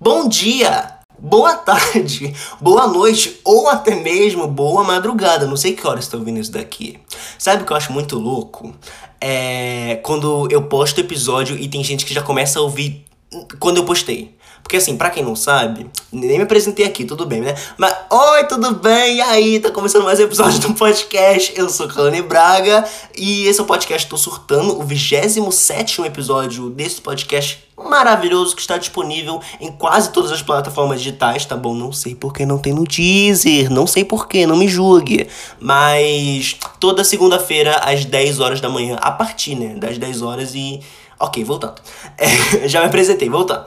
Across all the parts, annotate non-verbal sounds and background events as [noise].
bom dia, boa tarde, [laughs] boa noite ou até mesmo boa madrugada. Não sei que horas está ouvindo isso daqui. Sabe o que eu acho muito louco? É quando eu posto episódio e tem gente que já começa a ouvir quando eu postei. Porque assim, para quem não sabe, nem me apresentei aqui, tudo bem, né? Mas, oi, tudo bem? E aí, tá começando mais um episódio do podcast. Eu sou Calane Braga e esse é o podcast Tô Surtando, o 27 episódio desse podcast maravilhoso que está disponível em quase todas as plataformas digitais, tá bom? Não sei porque não tem no Deezer, não sei porquê, não me julgue. Mas toda segunda-feira às 10 horas da manhã, a partir, né, das 10 horas e... Ok, voltando. É, [laughs] já me apresentei, voltando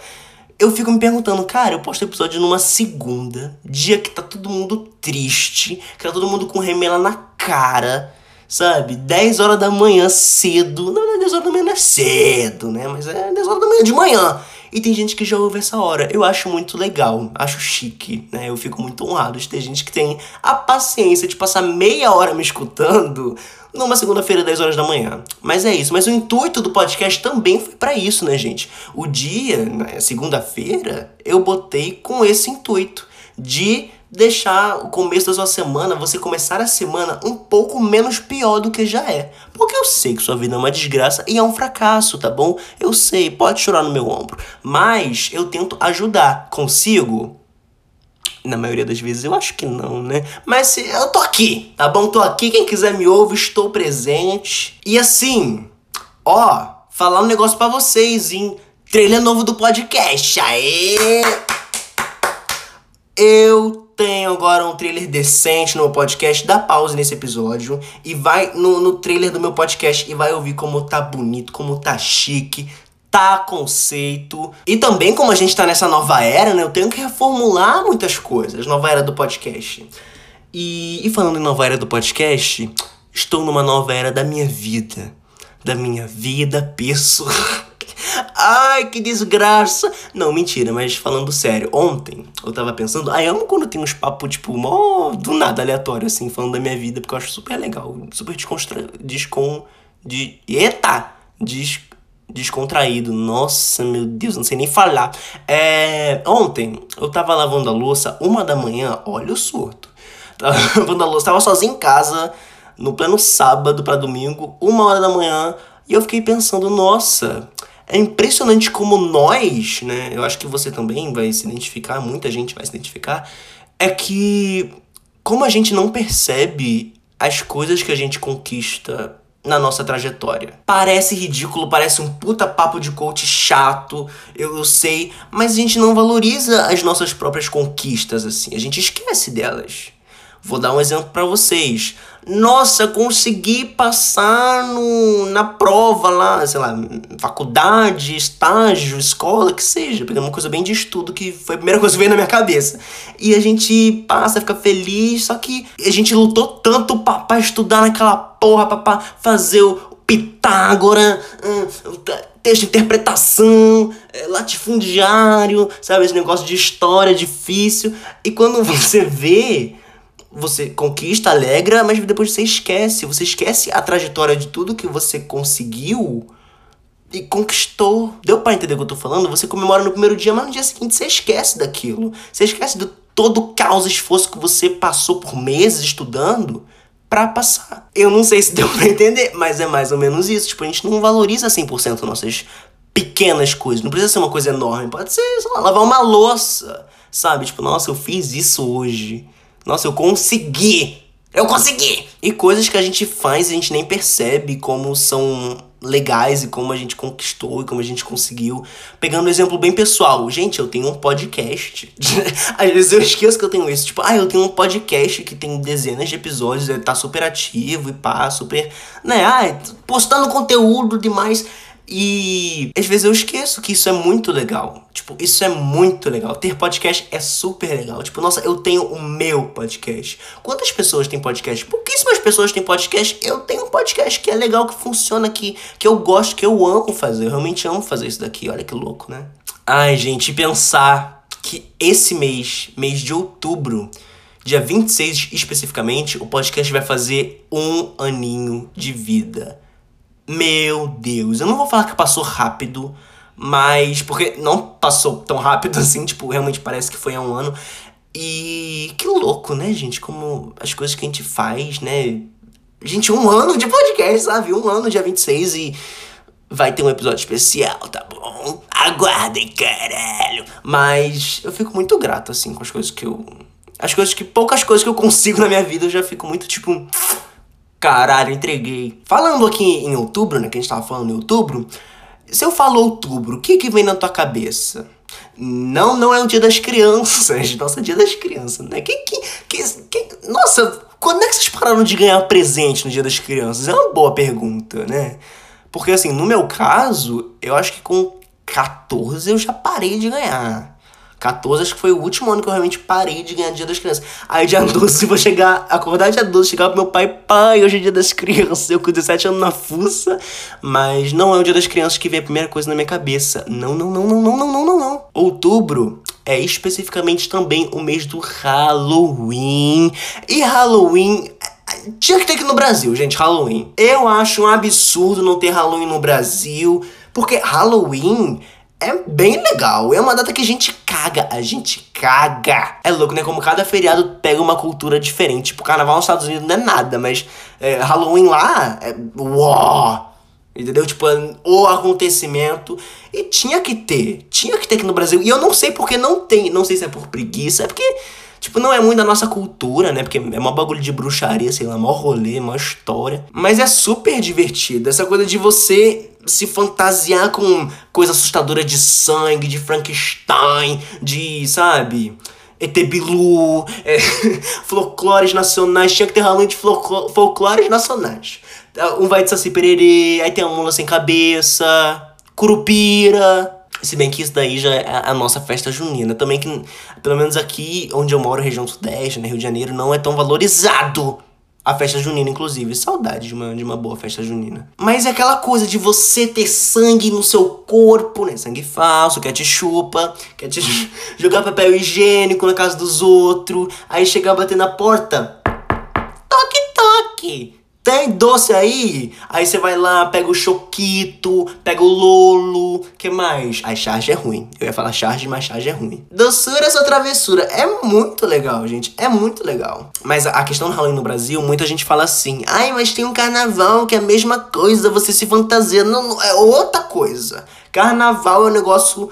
eu fico me perguntando, cara, eu posto episódio numa segunda, dia que tá todo mundo triste, que tá todo mundo com remela na cara, sabe? 10 horas da manhã cedo. Não, não, 10 horas da manhã não é cedo, né? Mas é 10 horas da manhã de manhã. E tem gente que já ouve essa hora. Eu acho muito legal, acho chique, né? Eu fico muito honrado de ter gente que tem a paciência de passar meia hora me escutando numa segunda-feira, 10 horas da manhã. Mas é isso. Mas o intuito do podcast também foi para isso, né, gente? O dia, né, segunda-feira, eu botei com esse intuito de deixar o começo da sua semana, você começar a semana um pouco menos pior do que já é. Porque eu sei que sua vida é uma desgraça e é um fracasso, tá bom? Eu sei, pode chorar no meu ombro. Mas eu tento ajudar. Consigo? Na maioria das vezes eu acho que não, né? Mas eu tô aqui, tá bom? Tô aqui, quem quiser me ouve, estou presente. E assim, ó, falar um negócio para vocês, hein? Trailer novo do podcast. Aê! Eu tenho agora um trailer decente no meu podcast. Dá pausa nesse episódio e vai no, no trailer do meu podcast e vai ouvir como tá bonito, como tá chique, tá conceito. E também, como a gente tá nessa nova era, né? Eu tenho que reformular muitas coisas. Nova era do podcast. E, e falando em nova era do podcast, estou numa nova era da minha vida. Da minha vida, pessoal. [laughs] Ai, que desgraça! Não, mentira, mas falando sério, ontem eu tava pensando. Ai, amo quando tem uns papos, tipo, mó do nada aleatório, assim, falando da minha vida, porque eu acho super legal. Super descontra... descon. De... Eita! Des descontraído. Nossa, meu Deus, não sei nem falar. É, ontem eu tava lavando a louça, uma da manhã, olha o surto. [laughs] Tava lavando a louça, tava sozinho em casa, no pleno sábado para domingo, uma hora da manhã, e eu fiquei pensando, nossa, é impressionante como nós, né? Eu acho que você também vai se identificar, muita gente vai se identificar, é que como a gente não percebe as coisas que a gente conquista na nossa trajetória. Parece ridículo, parece um puta papo de coach chato, eu, eu sei, mas a gente não valoriza as nossas próprias conquistas assim, a gente esquece delas. Vou dar um exemplo para vocês. Nossa, consegui passar no, na prova lá, sei lá, faculdade, estágio, escola, que seja. Pegando uma coisa bem de estudo, que foi a primeira coisa que veio na minha cabeça. E a gente passa, fica feliz, só que a gente lutou tanto pra, pra estudar naquela porra, pra, pra fazer o Pitágora, hum, texto de interpretação, é, latifundiário, sabe? Esse negócio de história difícil. E quando você vê você conquista, alegra, mas depois você esquece. Você esquece a trajetória de tudo que você conseguiu e conquistou. Deu pra entender o que eu tô falando? Você comemora no primeiro dia, mas no dia seguinte você esquece daquilo. Você esquece do todo o caos esforço que você passou por meses estudando para passar. Eu não sei se deu pra entender, mas é mais ou menos isso. Tipo, a gente não valoriza 100% nossas pequenas coisas. Não precisa ser uma coisa enorme. Pode ser, sei lá, lavar uma louça. Sabe? Tipo, nossa, eu fiz isso hoje. Nossa, eu consegui! Eu consegui! E coisas que a gente faz e a gente nem percebe como são legais e como a gente conquistou e como a gente conseguiu. Pegando um exemplo bem pessoal, gente, eu tenho um podcast. [laughs] Às vezes eu esqueço que eu tenho isso. Tipo, ah, eu tenho um podcast que tem dezenas de episódios, ele tá super ativo e pá, super. Né? Ah, postando conteúdo demais. E às vezes eu esqueço que isso é muito legal. Tipo, isso é muito legal. Ter podcast é super legal. Tipo, nossa, eu tenho o meu podcast. Quantas pessoas têm podcast? Pouquíssimas pessoas têm podcast. Eu tenho um podcast que é legal, que funciona, que, que eu gosto, que eu amo fazer. Eu realmente amo fazer isso daqui. Olha que louco, né? Ai, gente, pensar que esse mês, mês de outubro, dia 26 especificamente, o podcast vai fazer um aninho de vida. Meu Deus, eu não vou falar que passou rápido, Mas, porque não passou tão rápido [laughs] assim, tipo, realmente parece que foi há um ano. E que louco, né, gente? Como as coisas que a gente faz, né? Gente, um ano de podcast, sabe? Um ano, dia 26 e vai ter um episódio especial, tá bom? Aguardem, caralho! Mas eu fico muito grato, assim, com as coisas que eu. As coisas que. Poucas coisas que eu consigo na minha vida, eu já fico muito tipo. Caralho, entreguei. Falando aqui em outubro, né? Que a gente tava falando em outubro. Se eu falo outubro, o que que vem na tua cabeça? Não, não é o dia das crianças. [laughs] Nossa, dia das crianças, né? Quem, quem, quem, quem, nossa, quando é que vocês pararam de ganhar presente no dia das crianças? É uma boa pergunta, né? Porque, assim, no meu caso, eu acho que com 14 eu já parei de ganhar. 14 acho que foi o último ano que eu realmente parei de ganhar Dia das Crianças. Aí dia 12 [laughs] eu vou chegar, acordar dia 12, chegar pro meu pai, pai, hoje é Dia das Crianças. Eu com 17 anos na fuça, mas não é o Dia das Crianças que vem a primeira coisa na minha cabeça. Não, não, não, não, não, não, não, não, não. Outubro é especificamente também o mês do Halloween. E Halloween tinha que ter aqui no Brasil, gente, Halloween. Eu acho um absurdo não ter Halloween no Brasil, porque Halloween é bem legal. É uma data que a gente caga. A gente caga. É louco, né? Como cada feriado pega uma cultura diferente. Tipo, carnaval nos Estados Unidos não é nada, mas é, Halloween lá é. Uau! Entendeu? Tipo, é o acontecimento. E tinha que ter. Tinha que ter aqui no Brasil. E eu não sei porque não tem. Não sei se é por preguiça. É porque Tipo, não é muito da nossa cultura, né? Porque é uma bagulho de bruxaria, sei lá, maior rolê, maior história. Mas é super divertido. Essa coisa de você se fantasiar com coisa assustadora de sangue, de Frankenstein, de, sabe? ET Bilu, é, [laughs] folclores nacionais. Tinha que ter Halloween de folclores nacionais. Um vai de Saci Pererê, aí tem a mula sem cabeça, Curupira, se bem que isso daí já é a nossa festa junina. Também que, pelo menos aqui onde eu moro, região sudeste, né, Rio de Janeiro, não é tão valorizado a festa junina, inclusive. Saudade de uma, de uma boa festa junina. Mas é aquela coisa de você ter sangue no seu corpo, né? Sangue falso, quer te chupa, quer te [laughs] jogar papel higiênico na casa dos outros. Aí chegar bater na porta. Toque, toque! Tem doce aí? Aí você vai lá, pega o choquito, pega o lolo, que mais? Aí charge é ruim. Eu ia falar charge, mas charge é ruim. Doçura sua travessura. É muito legal, gente. É muito legal. Mas a questão do Halloween no Brasil, muita gente fala assim: ai, mas tem um carnaval que é a mesma coisa, você se fantasia. Não, não é outra coisa. Carnaval é um negócio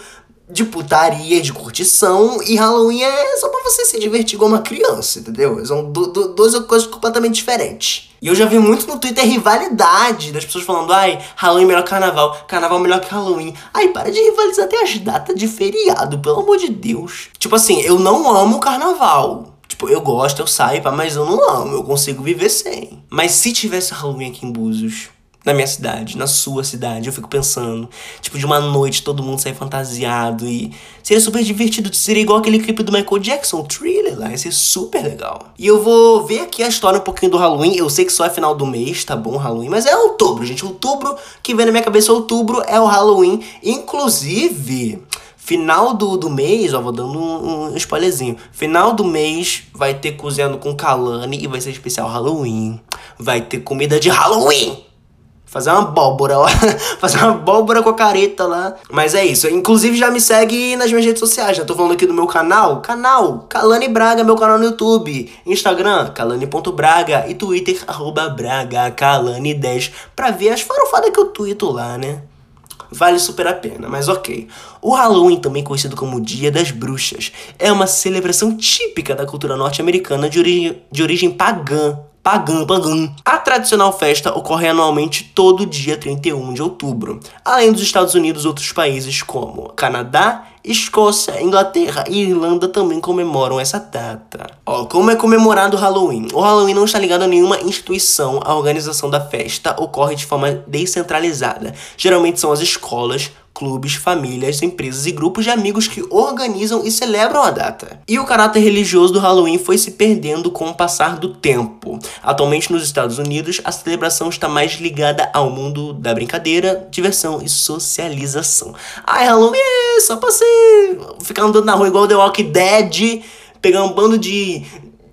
de putaria, de curtição, e Halloween é só pra você se divertir igual uma criança, entendeu? São duas coisas completamente diferentes. E eu já vi muito no Twitter rivalidade das pessoas falando, ai, Halloween é melhor que carnaval, carnaval é melhor que Halloween. Ai, para de rivalizar até as datas de feriado, pelo amor de Deus. Tipo assim, eu não amo carnaval. Tipo, eu gosto, eu saio, mas eu não amo, eu consigo viver sem. Mas se tivesse Halloween aqui em Búzios, na minha cidade, na sua cidade. Eu fico pensando, tipo, de uma noite todo mundo sair fantasiado e seria super divertido. Seria igual aquele clipe do Michael Jackson, Thriller lá, ia ser super legal. E eu vou ver aqui a história um pouquinho do Halloween. Eu sei que só é final do mês, tá bom, Halloween, mas é outubro, gente. Outubro que vem na minha cabeça, outubro é o Halloween. Inclusive. Final do, do mês, ó, vou dando um, um spoilerzinho. Final do mês vai ter cozinhando com Kalani e vai ser especial Halloween. Vai ter comida de Halloween! Fazer uma abóbora lá. [laughs] Fazer uma abóbora com a careta lá. Mas é isso. Inclusive já me segue nas minhas redes sociais. Já tô falando aqui do meu canal. Canal Kalani Braga, meu canal no YouTube. Instagram, kalani.braga. E Twitter, arroba Braga Kalani10. Pra ver as farofadas que eu tweeto lá, né? Vale super a pena, mas ok. O Halloween, também conhecido como Dia das Bruxas, é uma celebração típica da cultura norte-americana de, ori de origem pagã Pagã, pagã. A tradicional festa ocorre anualmente todo dia 31 de outubro. Além dos Estados Unidos, outros países como Canadá, Escócia, Inglaterra e Irlanda também comemoram essa data. Ó, como é comemorado o Halloween? O Halloween não está ligado a nenhuma instituição. A organização da festa ocorre de forma descentralizada. Geralmente são as escolas, clubes, famílias, empresas e grupos de amigos que organizam e celebram a data. E o caráter religioso do Halloween foi se perdendo com o passar do tempo. Atualmente nos Estados Unidos, a celebração está mais ligada ao mundo da brincadeira, diversão e socialização. Ai, Halloween é só pra você ficar andando na rua igual The Walking Dead, pegar um bando de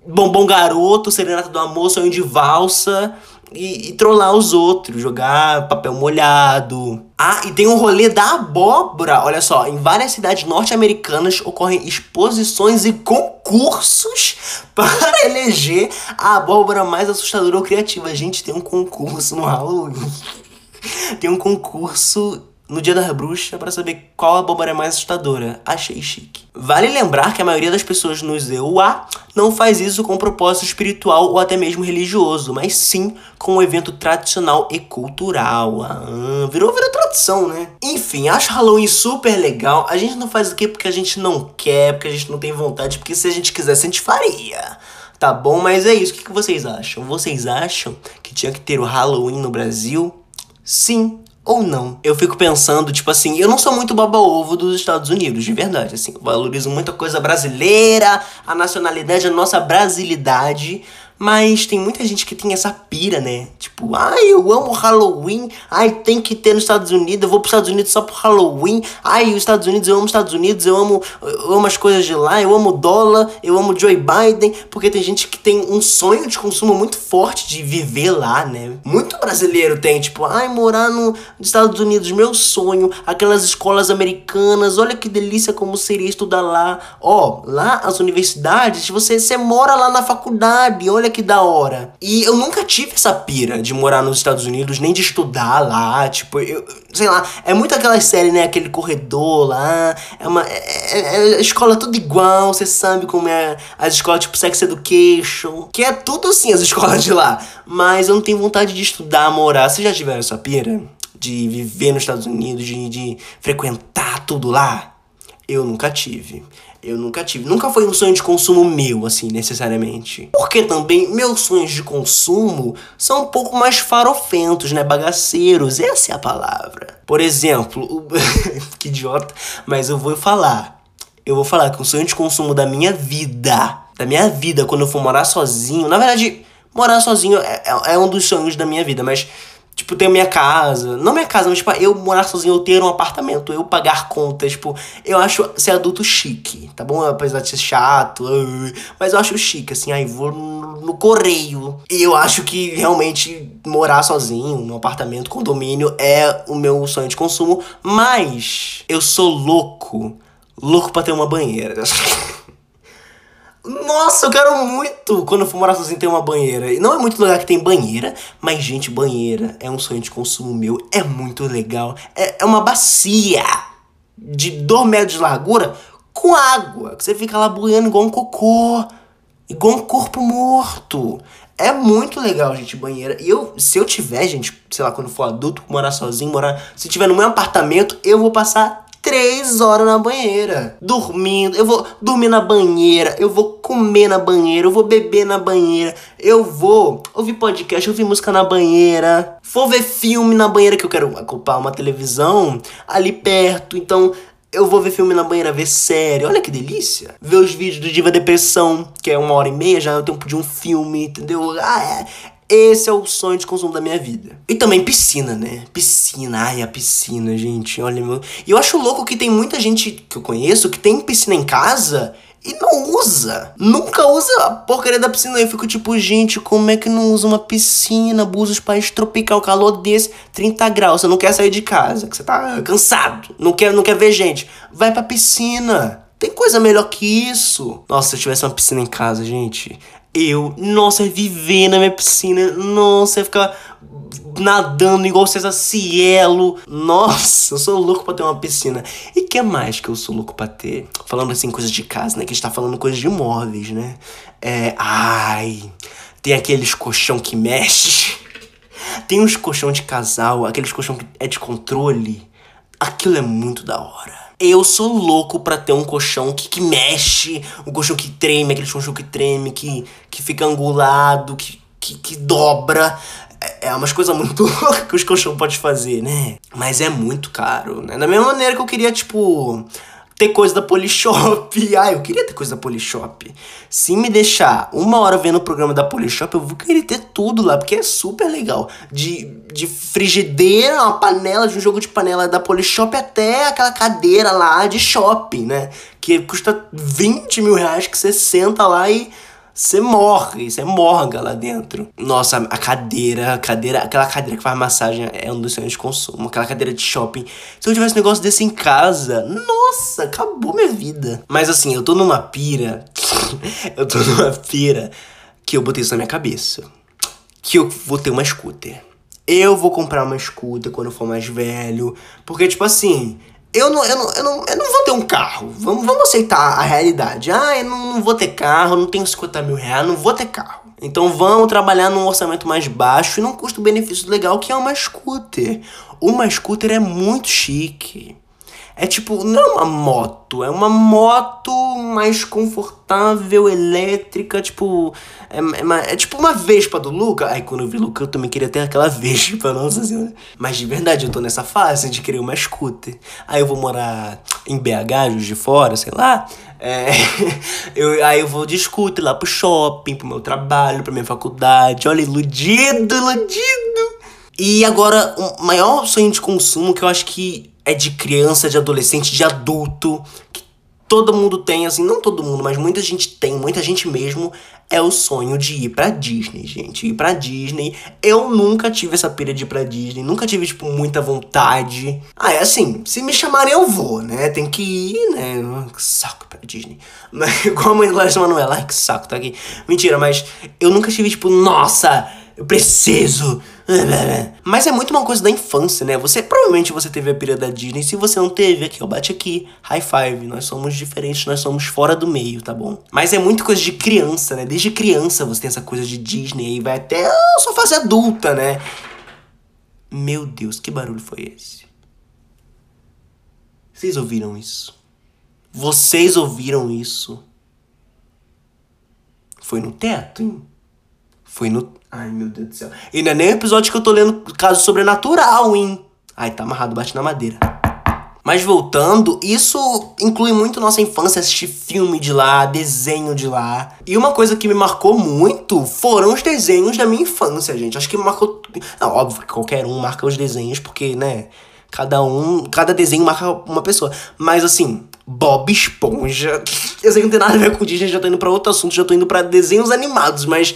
bombom garoto, serenata do amor, sonho de valsa e, e trollar os outros, jogar papel molhado. Ah, e tem um rolê da abóbora. Olha só, em várias cidades norte-americanas ocorrem exposições e concursos [laughs] para eleger a abóbora mais assustadora ou criativa. Gente, tem um concurso no Halloween. [laughs] tem um concurso no Dia da Bruxa para saber qual abóbora é mais assustadora. Achei chique. Vale lembrar que a maioria das pessoas no ZUA não faz isso com propósito espiritual ou até mesmo religioso, mas sim com um evento tradicional e cultural. Ah, virou, virou tradição, né? Enfim, acho Halloween super legal. A gente não faz o quê porque a gente não quer, porque a gente não tem vontade, porque se a gente quisesse a gente faria. Tá bom, mas é isso. O que vocês acham? Vocês acham que tinha que ter o Halloween no Brasil? Sim, ou não. Eu fico pensando, tipo assim, eu não sou muito baba-ovo dos Estados Unidos, de verdade, assim. Eu valorizo muita coisa brasileira, a nacionalidade, a nossa brasilidade. Mas tem muita gente que tem essa pira, né? Tipo, ai, eu amo Halloween. Ai, tem que ter nos Estados Unidos. Eu vou pros Estados Unidos só pro Halloween. Ai, os Estados Unidos, eu amo os Estados Unidos. Eu amo, eu amo as coisas de lá. Eu amo dólar. Eu amo Joe Biden. Porque tem gente que tem um sonho de consumo muito forte de viver lá, né? Muito brasileiro tem, tipo, ai, morar no, nos Estados Unidos, meu sonho. Aquelas escolas americanas. Olha que delícia como seria estudar lá. Ó, lá as universidades, você, você mora lá na faculdade. Olha que da hora. E eu nunca tive essa pira de morar nos Estados Unidos, nem de estudar lá. Tipo, eu, sei lá, é muito aquela série, né? Aquele corredor lá. É uma. É, é, é escola tudo igual, você sabe como é as escolas tipo Sex Education. Que é tudo assim as [laughs] escolas de lá. Mas eu não tenho vontade de estudar, morar. Vocês já tiveram essa pira? De viver nos Estados Unidos, de, de frequentar tudo lá? Eu nunca tive. Eu nunca tive. Nunca foi um sonho de consumo meu, assim, necessariamente. Porque também meus sonhos de consumo são um pouco mais farofentos, né? Bagaceiros. Essa é a palavra. Por exemplo, [laughs] que idiota, mas eu vou falar. Eu vou falar que o sonho de consumo da minha vida, da minha vida, quando eu for morar sozinho, na verdade, morar sozinho é, é, é um dos sonhos da minha vida, mas Tipo, ter minha casa. Não minha casa, mas tipo, eu morar sozinho, eu ter um apartamento, eu pagar contas. Tipo, eu acho ser adulto chique, tá bom? Apesar de ser chato, mas eu acho chique, assim, aí vou no, correio. E eu acho que realmente morar sozinho, num apartamento, condomínio, é o meu sonho de consumo. Mas eu sou louco, louco pra ter uma banheira. [laughs] Nossa, eu quero muito quando eu for morar sozinho ter uma banheira. Não é muito lugar que tem banheira, mas, gente, banheira é um sonho de consumo meu. É muito legal. É, é uma bacia de 2 metros de largura com água. Que você fica lá boiando igual um cocô. Igual um corpo morto. É muito legal, gente, banheira. E eu, se eu tiver, gente, sei lá, quando for adulto, morar sozinho, morar. Se tiver no meu apartamento, eu vou passar três horas na banheira, dormindo. Eu vou dormir na banheira, eu vou comer na banheira, eu vou beber na banheira, eu vou ouvir podcast, ouvir música na banheira, vou ver filme na banheira que eu quero ocupar uma televisão ali perto. Então, eu vou ver filme na banheira, ver série. Olha que delícia. Ver os vídeos do Diva Depressão, que é uma hora e meia, já é o tempo de um filme, entendeu? Ah, é. Esse é o sonho de consumo da minha vida. E também piscina, né? Piscina, ai, a piscina, gente. Olha, meu. E eu acho louco que tem muita gente que eu conheço que tem piscina em casa e não usa. Nunca usa a porcaria da piscina. Eu fico tipo, gente, como é que não usa uma piscina? Búzios país tropical, calor desse, 30 graus. Você não quer sair de casa, que você tá cansado. Não quer, não quer ver gente. Vai pra piscina. Tem coisa melhor que isso. Nossa, se eu tivesse uma piscina em casa, gente, eu, nossa, viver na minha piscina, nossa, ficar nadando igual César Cielo. Nossa, eu sou louco pra ter uma piscina. E que mais que eu sou louco pra ter? Falando assim, coisas de casa, né? Que a gente tá falando coisas de móveis, né? É. Ai. Tem aqueles colchão que mexe. Tem uns colchão de casal, aqueles colchão que é de controle. Aquilo é muito da hora. Eu sou louco pra ter um colchão que, que mexe, um colchão que treme, aquele colchão que treme, que, que fica angulado, que, que, que dobra. É, é umas coisas muito [laughs] loucas que os colchão pode fazer, né? Mas é muito caro, né? Da mesma maneira que eu queria, tipo, ter coisa da Polishop. [laughs] Ah, eu queria ter coisa da Polishop. Se me deixar uma hora vendo o programa da Polishop, eu vou querer ter tudo lá, porque é super legal. De, de frigideira, uma panela, de um jogo de panela da Polishop até aquela cadeira lá de shopping, né? Que custa 20 mil reais, que você senta lá e Você morre, você morga lá dentro. Nossa, a cadeira, a cadeira, aquela cadeira que faz massagem é um dos sonhos de consumo. Aquela cadeira de shopping. Se eu tivesse um negócio desse em casa, nossa, acabou minha vida. Mas assim, eu tô numa pira. [laughs] eu tô numa pira que eu botei isso na minha cabeça. Que eu vou ter uma scooter. Eu vou comprar uma scooter quando eu for mais velho. Porque, tipo assim, eu não, eu, não, eu, não, eu não vou ter um carro. Vamos, vamos aceitar a realidade. Ah, eu não, não vou ter carro, não tenho 50 mil reais, não vou ter carro. Então vamos trabalhar num orçamento mais baixo e num custo-benefício legal, que é uma scooter. Uma scooter é muito chique. É tipo, não é uma moto, é uma moto mais confortável, elétrica, tipo. É, é, é tipo uma Vespa do Luca. Aí quando eu vi Luca, eu também queria ter aquela [laughs] Vespa, nossa senhora. Mas de verdade, eu tô nessa fase de querer uma scooter. Aí eu vou morar em BH, Juiz de Fora, sei lá. É, [laughs] eu, aí eu vou de scooter lá pro shopping, pro meu trabalho, pra minha faculdade. Olha, iludido, iludido. E agora, o maior sonho de consumo que eu acho que é de criança, de adolescente, de adulto, que todo mundo tem, assim, não todo mundo, mas muita gente tem, muita gente mesmo, é o sonho de ir pra Disney, gente. Ir pra Disney. Eu nunca tive essa pira de ir pra Disney, nunca tive, tipo, muita vontade. Ah, é assim, se me chamarem eu vou, né? Tem que ir, né? Que saco pra Disney. [laughs] Mas, igual a mãe do Larissa Manoela, ai que saco, tá aqui. Mentira, mas eu nunca tive, tipo, nossa, eu preciso [laughs] mas é muito uma coisa da infância, né? Você provavelmente você teve a pira da Disney. Se você não teve, aqui, eu bate aqui. High five. Nós somos diferentes, nós somos fora do meio, tá bom? Mas é muito coisa de criança, né? Desde criança você tem essa coisa de Disney e vai até a sua fase adulta, né? Meu Deus, que barulho foi esse? Vocês ouviram isso? Vocês ouviram isso? Foi no teto, hein? Foi no Ai, meu Deus do céu. E não é nem o episódio que eu tô lendo caso sobrenatural, hein? Ai, tá amarrado, bate na madeira. Mas voltando, isso inclui muito nossa infância, assistir filme de lá, desenho de lá. E uma coisa que me marcou muito foram os desenhos da minha infância, gente. Acho que me marcou. Não, óbvio que qualquer um marca os desenhos, porque, né? Cada um. Cada desenho marca uma pessoa. Mas assim, Bob Esponja. [laughs] Eu sei que não tem nada a ver com Disney, já tô indo pra outro assunto, já tô indo pra desenhos animados, mas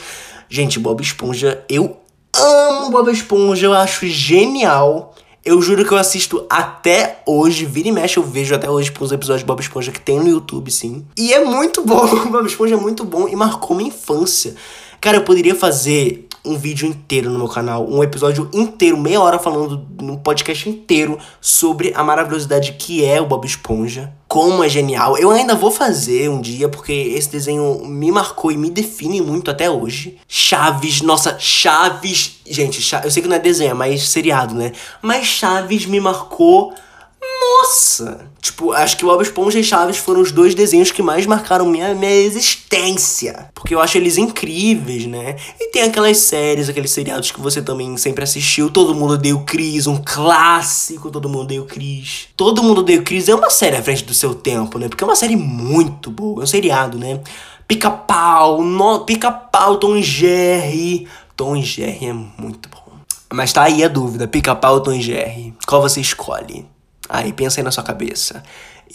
Gente, Bob Esponja, eu amo Bob Esponja, eu acho genial. Eu juro que eu assisto até hoje, vira e mexe, eu vejo até hoje os episódios de Bob Esponja que tem no YouTube, sim. E é muito [laughs] bom, Bob Esponja é muito bom e marcou minha infância. Cara, eu poderia fazer um vídeo inteiro no meu canal, um episódio inteiro, meia hora falando num podcast inteiro sobre a maravilhosidade que é o Bob Esponja, como é genial. Eu ainda vou fazer um dia porque esse desenho me marcou e me define muito até hoje. Chaves, nossa, Chaves, gente, eu sei que não é desenho, é mais seriado, né? Mas Chaves me marcou nossa! Tipo, acho que o Bob Esponja e Chaves foram os dois desenhos que mais marcaram minha, minha existência. Porque eu acho eles incríveis, né? E tem aquelas séries, aqueles seriados que você também sempre assistiu. Todo Mundo Odeia o Chris, um clássico, Todo Mundo Odeia o Chris. Todo Mundo Odeia o Chris é uma série à frente do seu tempo, né? Porque é uma série muito boa, é um seriado, né? Pica-pau, no... Pica-pau, Tom Jerry. Tom Jerry é muito bom. Mas tá aí a dúvida, Pica-pau ou Tom Jerry? Qual você escolhe? Aí pensa aí na sua cabeça.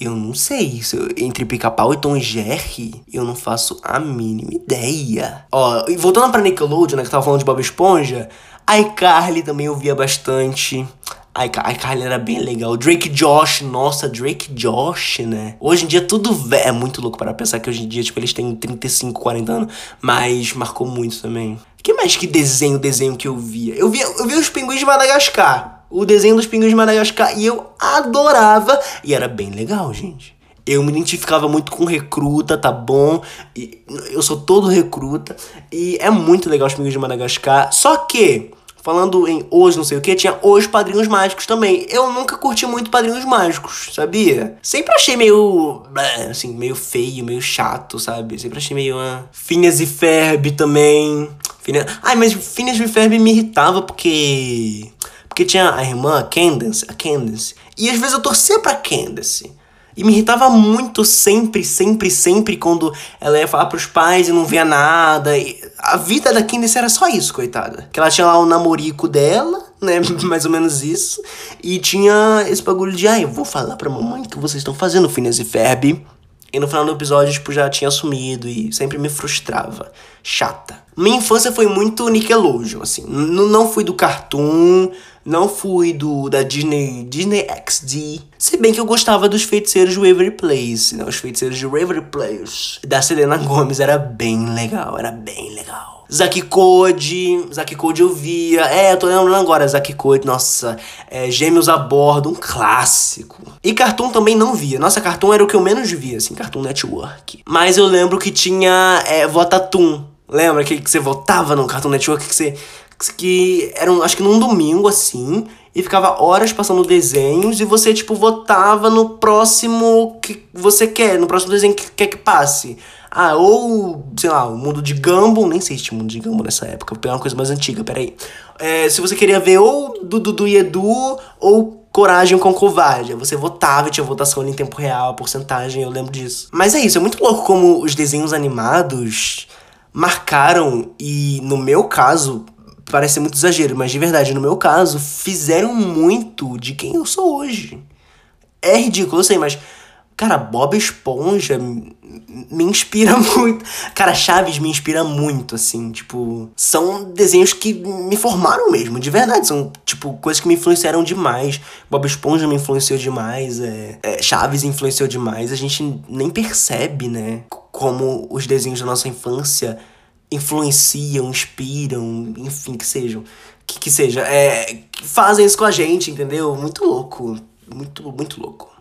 Eu não sei, isso entre pica-pau e Tom Jerry, eu não faço a mínima ideia. Ó, e voltando pra Nickelodeon, né, que tava falando de Bob Esponja, a iCarly também eu via bastante. A iCarly era bem legal. Drake Josh, nossa, Drake Josh, né? Hoje em dia tudo é muito louco para pensar que hoje em dia, tipo, eles têm 35, 40 anos, mas marcou muito também. Que mais que desenho, desenho que eu via? Eu via, eu via os pinguins de Madagascar o desenho dos pinguins de Madagascar e eu adorava e era bem legal, gente. Eu me identificava muito com recruta, tá bom? E eu sou todo recruta e é muito legal os pinguins de Madagascar. Só que falando em hoje, não sei o que, tinha os padrinhos mágicos também. Eu nunca curti muito padrinhos mágicos, sabia? Sempre achei meio. assim, meio feio, meio chato, sabe? Sempre achei meio. Uh... Phineas e Ferb também. Ai, mas Phineas e Ferb me irritava porque. Porque tinha a irmã, a Candace, a Candace. E às vezes eu torcia pra Candace. E me irritava muito sempre, sempre, sempre quando ela ia falar pros pais e não via nada. E a vida da Candace era só isso, coitada. Que ela tinha lá o namorico dela, né? [laughs] Mais ou menos isso. E tinha esse bagulho de, ah, eu vou falar pra mamãe que vocês estão fazendo Phineas e Ferb. E no final do episódio, tipo, já tinha sumido e sempre me frustrava. Chata. Minha infância foi muito Nickelodeon, assim. N não fui do Cartoon, não fui do da Disney, Disney XD. Se bem que eu gostava dos feiticeiros de Waverly Place, né? Os feiticeiros de Waverly Place. Da Selena Gomez era bem legal, era bem legal. Zack Code, Zack Code eu via. É, eu tô lembrando agora, Zack Code, nossa, é, Gêmeos a Bordo, um clássico. E Cartoon também não via. Nossa, Cartoon era o que eu menos via, assim, Cartoon Network. Mas eu lembro que tinha é, Votatum. Lembra que, que você votava no Cartoon Network, que você que eram, acho que num domingo assim, e ficava horas passando desenhos e você, tipo, votava no próximo que você quer, no próximo desenho que quer que passe. Ah, ou, sei lá, o mundo de Gumball, nem sei se tinha mundo de Gumball nessa época, vou pegar uma coisa mais antiga, peraí. É, se você queria ver ou do Dudu e Edu, ou Coragem com Covarde. Você votava tinha votação ali em tempo real, a porcentagem, eu lembro disso. Mas é isso, é muito louco como os desenhos animados marcaram e, no meu caso, parece muito exagero, mas de verdade, no meu caso, fizeram muito de quem eu sou hoje. É ridículo, eu sei, mas. Cara, Bob Esponja me inspira [laughs] muito. Cara, Chaves me inspira muito, assim. Tipo, são desenhos que me formaram mesmo, de verdade. São, tipo, coisas que me influenciaram demais. Bob Esponja me influenciou demais. É, é, Chaves influenciou demais. A gente nem percebe, né? Como os desenhos da nossa infância influenciam, inspiram, enfim, que sejam. Que, que seja. É, fazem isso com a gente, entendeu? Muito louco. Muito, muito louco.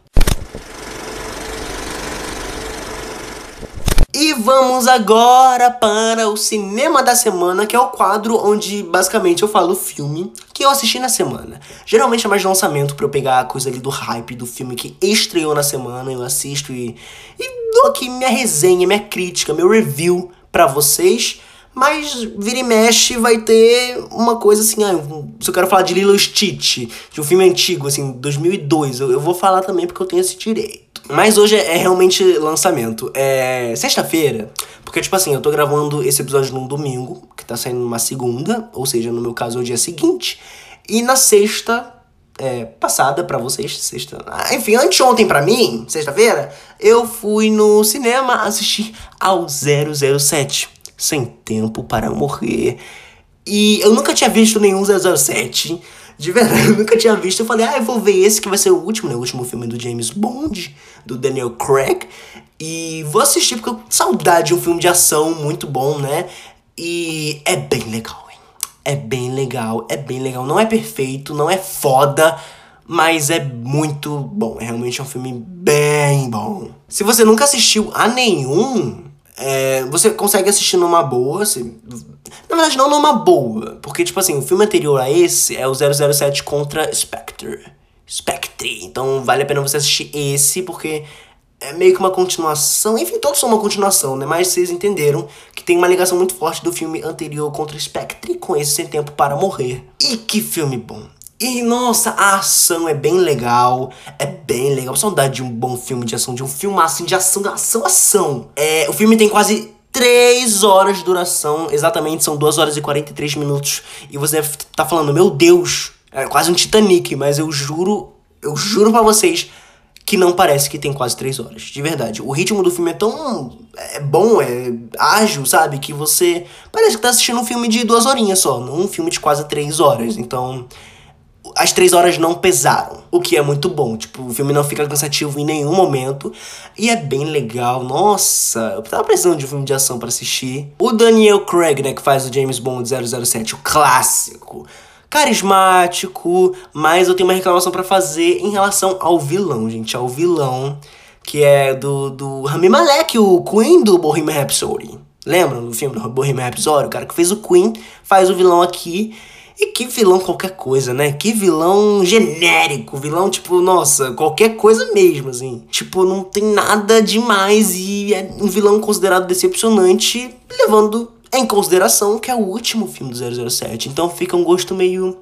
E vamos agora para o cinema da semana, que é o quadro onde basicamente eu falo o filme que eu assisti na semana. Geralmente é mais lançamento para eu pegar a coisa ali do hype do filme que estreou na semana, eu assisto e, e dou aqui minha resenha, minha crítica, meu review para vocês. Mas vira e mexe vai ter uma coisa assim, ah, se eu quero falar de Lilo Stitch, de um filme antigo, assim, 2002, eu, eu vou falar também porque eu tenho esse direito. Mas hoje é, é realmente lançamento. É sexta-feira, porque, tipo assim, eu tô gravando esse episódio num domingo, que tá saindo numa segunda, ou seja, no meu caso, é o dia seguinte. E na sexta, é, passada para vocês, sexta. Ah, enfim, anteontem para mim, sexta-feira, eu fui no cinema assistir ao 007 sem tempo para morrer. E eu nunca tinha visto nenhum 007. De verdade, eu nunca tinha visto. Eu falei, ah, eu vou ver esse que vai ser o último, né? O último filme do James Bond, do Daniel Craig. E vou assistir porque eu saudade de um filme de ação muito bom, né? E é bem legal? É bem legal, é bem legal. Não é perfeito, não é foda, mas é muito bom. É realmente um filme bem bom. Se você nunca assistiu a nenhum, é, você consegue assistir numa boa, assim, na verdade não numa boa, porque tipo assim, o filme anterior a esse é o 007 contra Spectre. Spectre. Então vale a pena você assistir esse, porque é meio que uma continuação, enfim, todos são uma continuação, né? Mas vocês entenderam que tem uma ligação muito forte do filme anterior contra Spectre com esse Sem Tempo para Morrer. E que filme bom! E nossa, a ação é bem legal. É bem legal. Saudade de um bom filme de ação, de um filme assim de ação, ação, ação. É, o filme tem quase 3 horas de duração. Exatamente, são 2 horas e 43 minutos. E você tá falando, meu Deus, é quase um Titanic, mas eu juro, eu juro para vocês que não parece que tem quase 3 horas. De verdade. O ritmo do filme é tão é bom, é ágil, sabe? Que você parece que tá assistindo um filme de duas horinhas só, um filme de quase 3 horas. Então as três horas não pesaram, o que é muito bom. Tipo, o filme não fica cansativo em nenhum momento e é bem legal. Nossa, eu tava precisando de um filme de ação para assistir. O Daniel Craig, né, que faz o James Bond 007, o clássico. Carismático, mas eu tenho uma reclamação para fazer em relação ao vilão, gente. Ao vilão, que é do, do Rami Malek, o Queen do Bohemian Rhapsody. Lembram do filme do Bohemian Rhapsody? O cara que fez o Queen faz o vilão aqui. E que vilão qualquer coisa, né? Que vilão genérico, vilão tipo, nossa, qualquer coisa mesmo, assim. Tipo, não tem nada demais e é um vilão considerado decepcionante, levando em consideração que é o último filme do 007. Então fica um gosto meio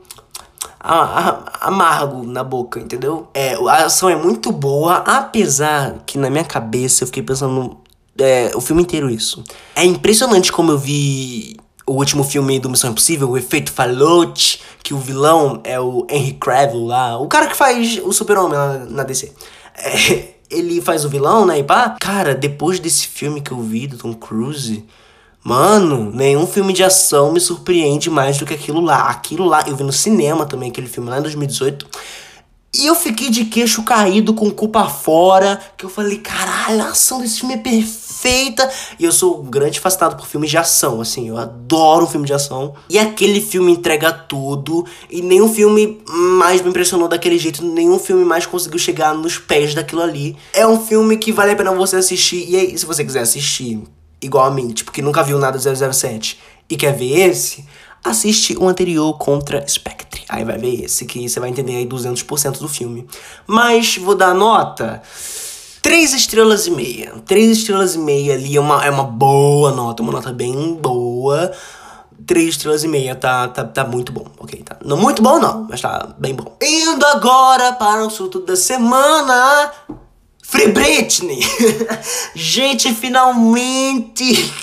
amargo na boca, entendeu? É, a ação é muito boa, apesar que na minha cabeça eu fiquei pensando é, o filme inteiro isso. É impressionante como eu vi o último filme do Missão Impossível, o Efeito Fallout, que o vilão é o Henry Cavill lá, o cara que faz o Super-Homem lá na DC. É, [laughs] ele faz o vilão, né? E pá. Cara, depois desse filme que eu vi do Tom Cruise. Mano, nenhum filme de ação me surpreende mais do que aquilo lá. Aquilo lá, eu vi no cinema também, aquele filme lá em 2018. E eu fiquei de queixo caído com culpa fora, que eu falei, caralho, a ação desse filme é perfeita. E eu sou um grande fascinado por filmes de ação, assim, eu adoro filme de ação. E aquele filme entrega tudo, e nenhum filme mais me impressionou daquele jeito, nenhum filme mais conseguiu chegar nos pés daquilo ali. É um filme que vale a pena você assistir, e aí, se você quiser assistir, igual a mim, tipo, que nunca viu nada do 007 e quer ver esse, assiste o anterior contra Spectre. Aí vai ver esse, que você vai entender aí 200% do filme. Mas vou dar nota. Três estrelas e meia. Três estrelas e meia ali é uma, é uma boa nota, uma nota bem boa. Três estrelas e meia tá, tá, tá muito bom, ok? Tá. Não muito bom não, mas tá bem bom. Indo agora para o surto da semana. Free Britney! [laughs] Gente, finalmente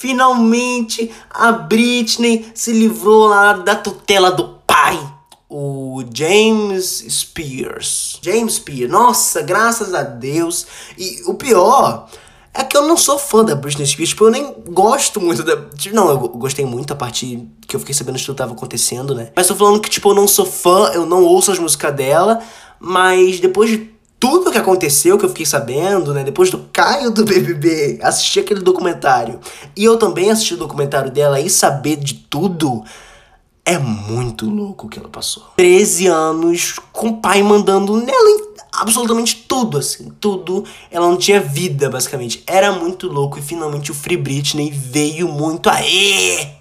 Finalmente a Britney se livrou lá da tutela do pai, o James Spears. James Spears, nossa, graças a Deus. E o pior é que eu não sou fã da Britney Spears, tipo, eu nem gosto muito da. Tipo, não, eu gostei muito a partir que eu fiquei sabendo que tudo tava acontecendo, né? Mas tô falando que, tipo, eu não sou fã, eu não ouço as músicas dela, mas depois de tudo que aconteceu, que eu fiquei sabendo, né? Depois do Caio do BBB, assistir aquele documentário e eu também assisti o documentário dela e saber de tudo. É muito louco o que ela passou. 13 anos com o pai mandando nela em absolutamente tudo, assim, tudo. Ela não tinha vida, basicamente. Era muito louco e finalmente o Free Britney veio muito. Aê!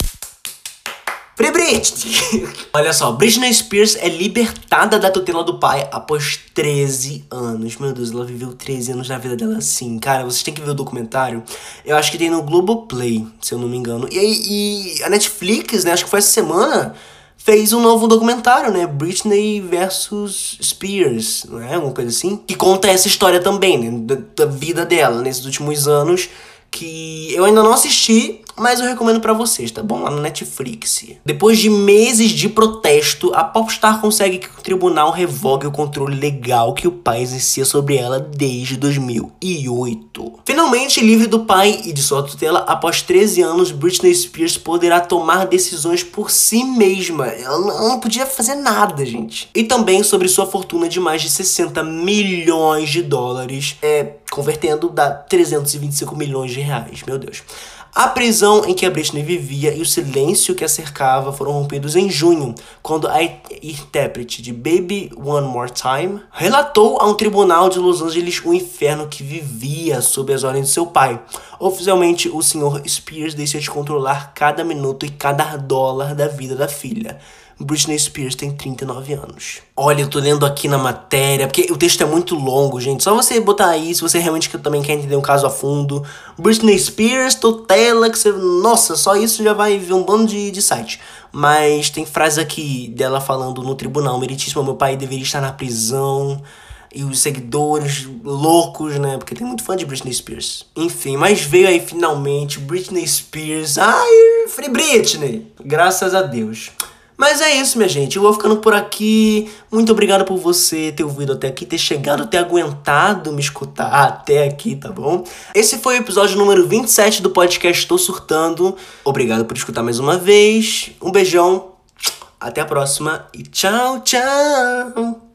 Free Britney! [laughs] Olha só, Britney Spears é libertada da tutela do pai após 13 anos. Meu Deus, ela viveu 13 anos na vida dela assim. Cara, vocês têm que ver o documentário. Eu acho que tem no Globoplay, se eu não me engano. E, e a Netflix, né, acho que foi essa semana, fez um novo documentário, né? Britney versus Spears, não é? Alguma coisa assim. Que conta essa história também, né? Da, da vida dela nesses últimos anos que eu ainda não assisti, mas eu recomendo para vocês, tá bom? Lá no Netflix. Depois de meses de protesto, a Popstar consegue que o tribunal revogue o controle legal que o pai exercia sobre ela desde 2008. Finalmente livre do pai e de sua tutela, após 13 anos, Britney Spears poderá tomar decisões por si mesma. Ela não podia fazer nada, gente. E também sobre sua fortuna de mais de 60 milhões de dólares. É, convertendo, dá 325 milhões de reais. Meu Deus. A prisão em que a Britney vivia e o silêncio que a cercava foram rompidos em junho, quando a intérprete de Baby One More Time relatou a um tribunal de Los Angeles o inferno que vivia sob as ordens de seu pai. Oficialmente, o Sr. Spears deixa de controlar cada minuto e cada dólar da vida da filha. Britney Spears tem 39 anos. Olha, eu tô lendo aqui na matéria, porque o texto é muito longo, gente. Só você botar aí, se você realmente também quer entender um caso a fundo. Britney Spears, tutela, que você. Nossa, só isso já vai ver um bando de, de site. Mas tem frase aqui dela falando no tribunal: Meritíssimo, meu pai deveria estar na prisão e os seguidores loucos, né? Porque tem muito fã de Britney Spears. Enfim, mas veio aí finalmente Britney Spears. Ai, Free Britney! Graças a Deus. Mas é isso, minha gente. Eu vou ficando por aqui. Muito obrigado por você ter ouvido até aqui, ter chegado, ter aguentado me escutar até aqui, tá bom? Esse foi o episódio número 27 do podcast Tô Surtando. Obrigado por escutar mais uma vez. Um beijão. Até a próxima e tchau, tchau.